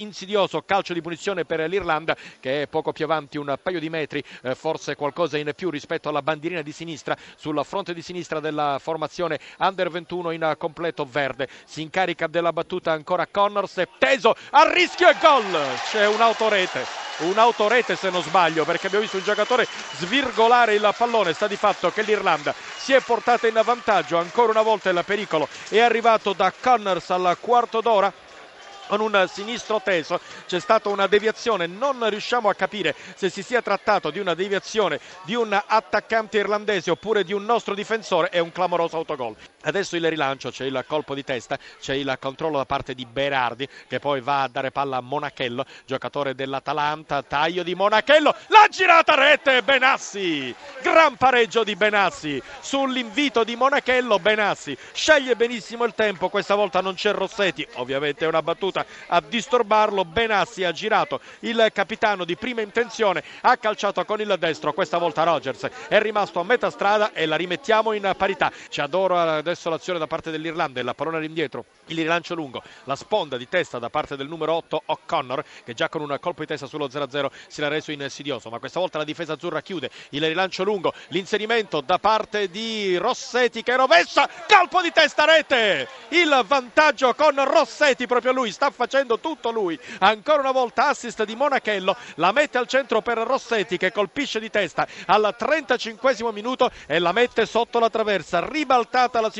insidioso calcio di punizione per l'Irlanda che è poco più avanti un paio di metri, eh, forse qualcosa in più rispetto alla bandierina di sinistra sul fronte di sinistra della formazione Under 21 in completo verde. Si incarica della battuta ancora Connors, è teso a rischio e gol! C'è un'autorete, un'autorete se non sbaglio perché abbiamo visto un giocatore svirgolare il pallone, sta di fatto che l'Irlanda si è portata in vantaggio, ancora una volta il pericolo è arrivato da Connors al quarto d'ora con un sinistro teso. C'è stata una deviazione. Non riusciamo a capire se si sia trattato di una deviazione di un attaccante irlandese oppure di un nostro difensore. È un clamoroso autogol adesso il rilancio c'è il colpo di testa c'è il controllo da parte di Berardi che poi va a dare palla a Monachello giocatore dell'Atalanta taglio di Monachello la girata rete Benassi gran pareggio di Benassi sull'invito di Monachello Benassi sceglie benissimo il tempo questa volta non c'è Rossetti ovviamente è una battuta a disturbarlo. Benassi ha girato il capitano di prima intenzione, ha calciato con il destro. Questa volta Rogers è rimasto a metà strada e la rimettiamo in parità. Ci adoro adesso l'azione da parte dell'Irlanda, il pallone all'indietro, il rilancio lungo, la sponda di testa da parte del numero 8 O'Connor che già con un colpo di testa sullo 0-0 si era reso insidioso, ma questa volta la difesa azzurra chiude il rilancio lungo, l'inserimento da parte di Rossetti che rovessa, colpo di testa rete, il vantaggio con Rossetti proprio lui sta facendo tutto lui. Ancora una volta assist di Monachello, la mette al centro per Rossetti che colpisce di testa al 35 minuto e la mette sotto la traversa. Ribaltata la situazione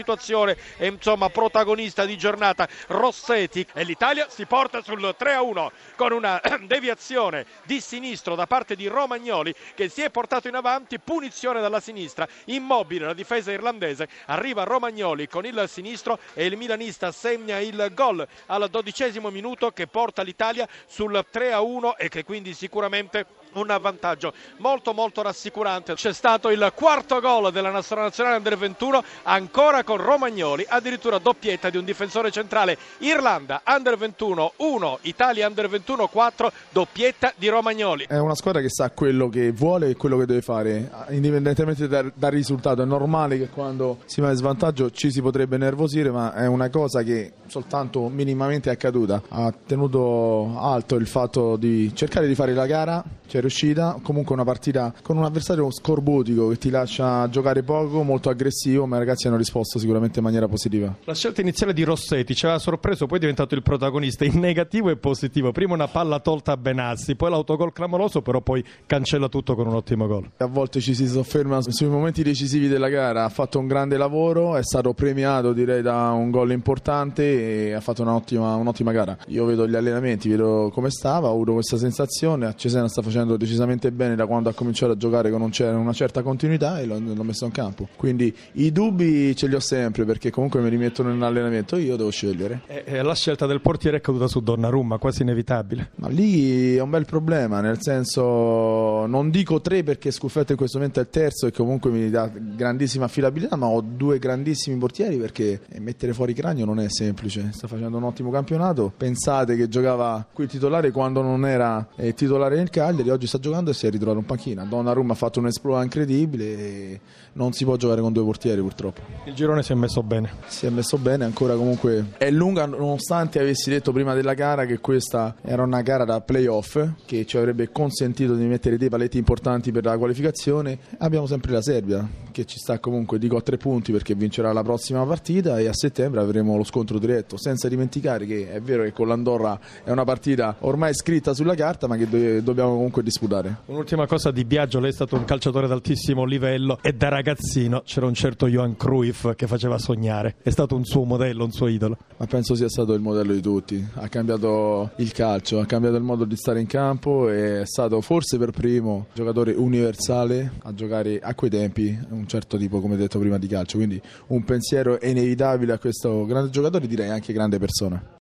e insomma protagonista di giornata Rossetti. E l'Italia si porta sul 3-1 con una deviazione di sinistro da parte di Romagnoli che si è portato in avanti, punizione dalla sinistra, immobile la difesa irlandese, arriva Romagnoli con il sinistro e il milanista segna il gol al dodicesimo minuto che porta l'Italia sul 3 a 1 e che quindi sicuramente un vantaggio molto molto rassicurante. C'è stato il quarto gol della nostra nazionale under 21 ancora con Romagnoli, addirittura doppietta di un difensore centrale. Irlanda under 21 1, Italia under 21 4, doppietta di Romagnoli. È una squadra che sa quello che vuole e quello che deve fare, indipendentemente dal, dal risultato. È normale che quando si va in svantaggio ci si potrebbe nervosire, ma è una cosa che soltanto minimamente è accaduta. Ha tenuto alto il fatto di cercare di fare la gara ci è riuscita. Comunque una partita con un avversario scorbutico che ti lascia giocare poco, molto aggressivo, ma i ragazzi hanno risposto sicuramente in maniera positiva. La scelta iniziale di Rossetti ci aveva sorpreso, poi è diventato il protagonista in negativo e positivo. Prima una palla tolta a Benassi, poi l'autogol clamoroso, però poi cancella tutto con un ottimo gol. A volte ci si sofferma sui momenti decisivi della gara, ha fatto un grande lavoro, è stato premiato direi da un gol importante e ha fatto un'ottima, un'ottima gara. Io vedo gli allenamenti, vedo come stava, ho avuto questa sensazione, a Cesena sta facendo facendo decisamente bene da quando ha cominciato a giocare con una certa continuità e l'ho, l'ho messo in campo. Quindi i dubbi ce li ho sempre perché comunque mi rimettono in allenamento, io devo scegliere. E, e la scelta del portiere è caduta su Donnarumma, quasi inevitabile. Ma lì è un bel problema, nel senso non dico tre perché Scuffetto in questo momento è il terzo e comunque mi dà grandissima affidabilità, ma ho due grandissimi portieri perché mettere fuori Cranio non è semplice, sta facendo un ottimo campionato. Pensate che giocava qui il titolare quando non era eh, titolare nel Cagliari, oggi sta giocando e si è ritrovato in panchina. Donnarumma ha fatto un esploit incredibile non si può giocare con due portieri purtroppo. Il girone si è messo bene. Si è messo bene, ancora comunque è lunga nonostante avessi detto prima della gara che questa era una gara da playoff che ci avrebbe consentito di mettere dei paletti importanti per la qualificazione. Abbiamo sempre la Serbia che ci sta comunque dico a tre punti perché vincerà la prossima partita e a settembre avremo lo scontro diretto senza dimenticare che è vero che con l'Andorra è una partita ormai scritta sulla carta ma che dobbiamo comunque disputare. Un'ultima cosa di Biagio, lei è stato un calciatore d'altissimo livello e da ragazzino c'era un certo Johan Cruyff che faceva sognare, è stato un suo modello, un suo idolo. Ma penso sia stato il modello di tutti, ha cambiato il calcio, ha cambiato il modo di stare in campo e è stato forse per primo giocatore universale a giocare a quei tempi un certo tipo, come detto prima, di calcio, quindi un pensiero inevitabile a questo grande giocatore, direi anche grande persona.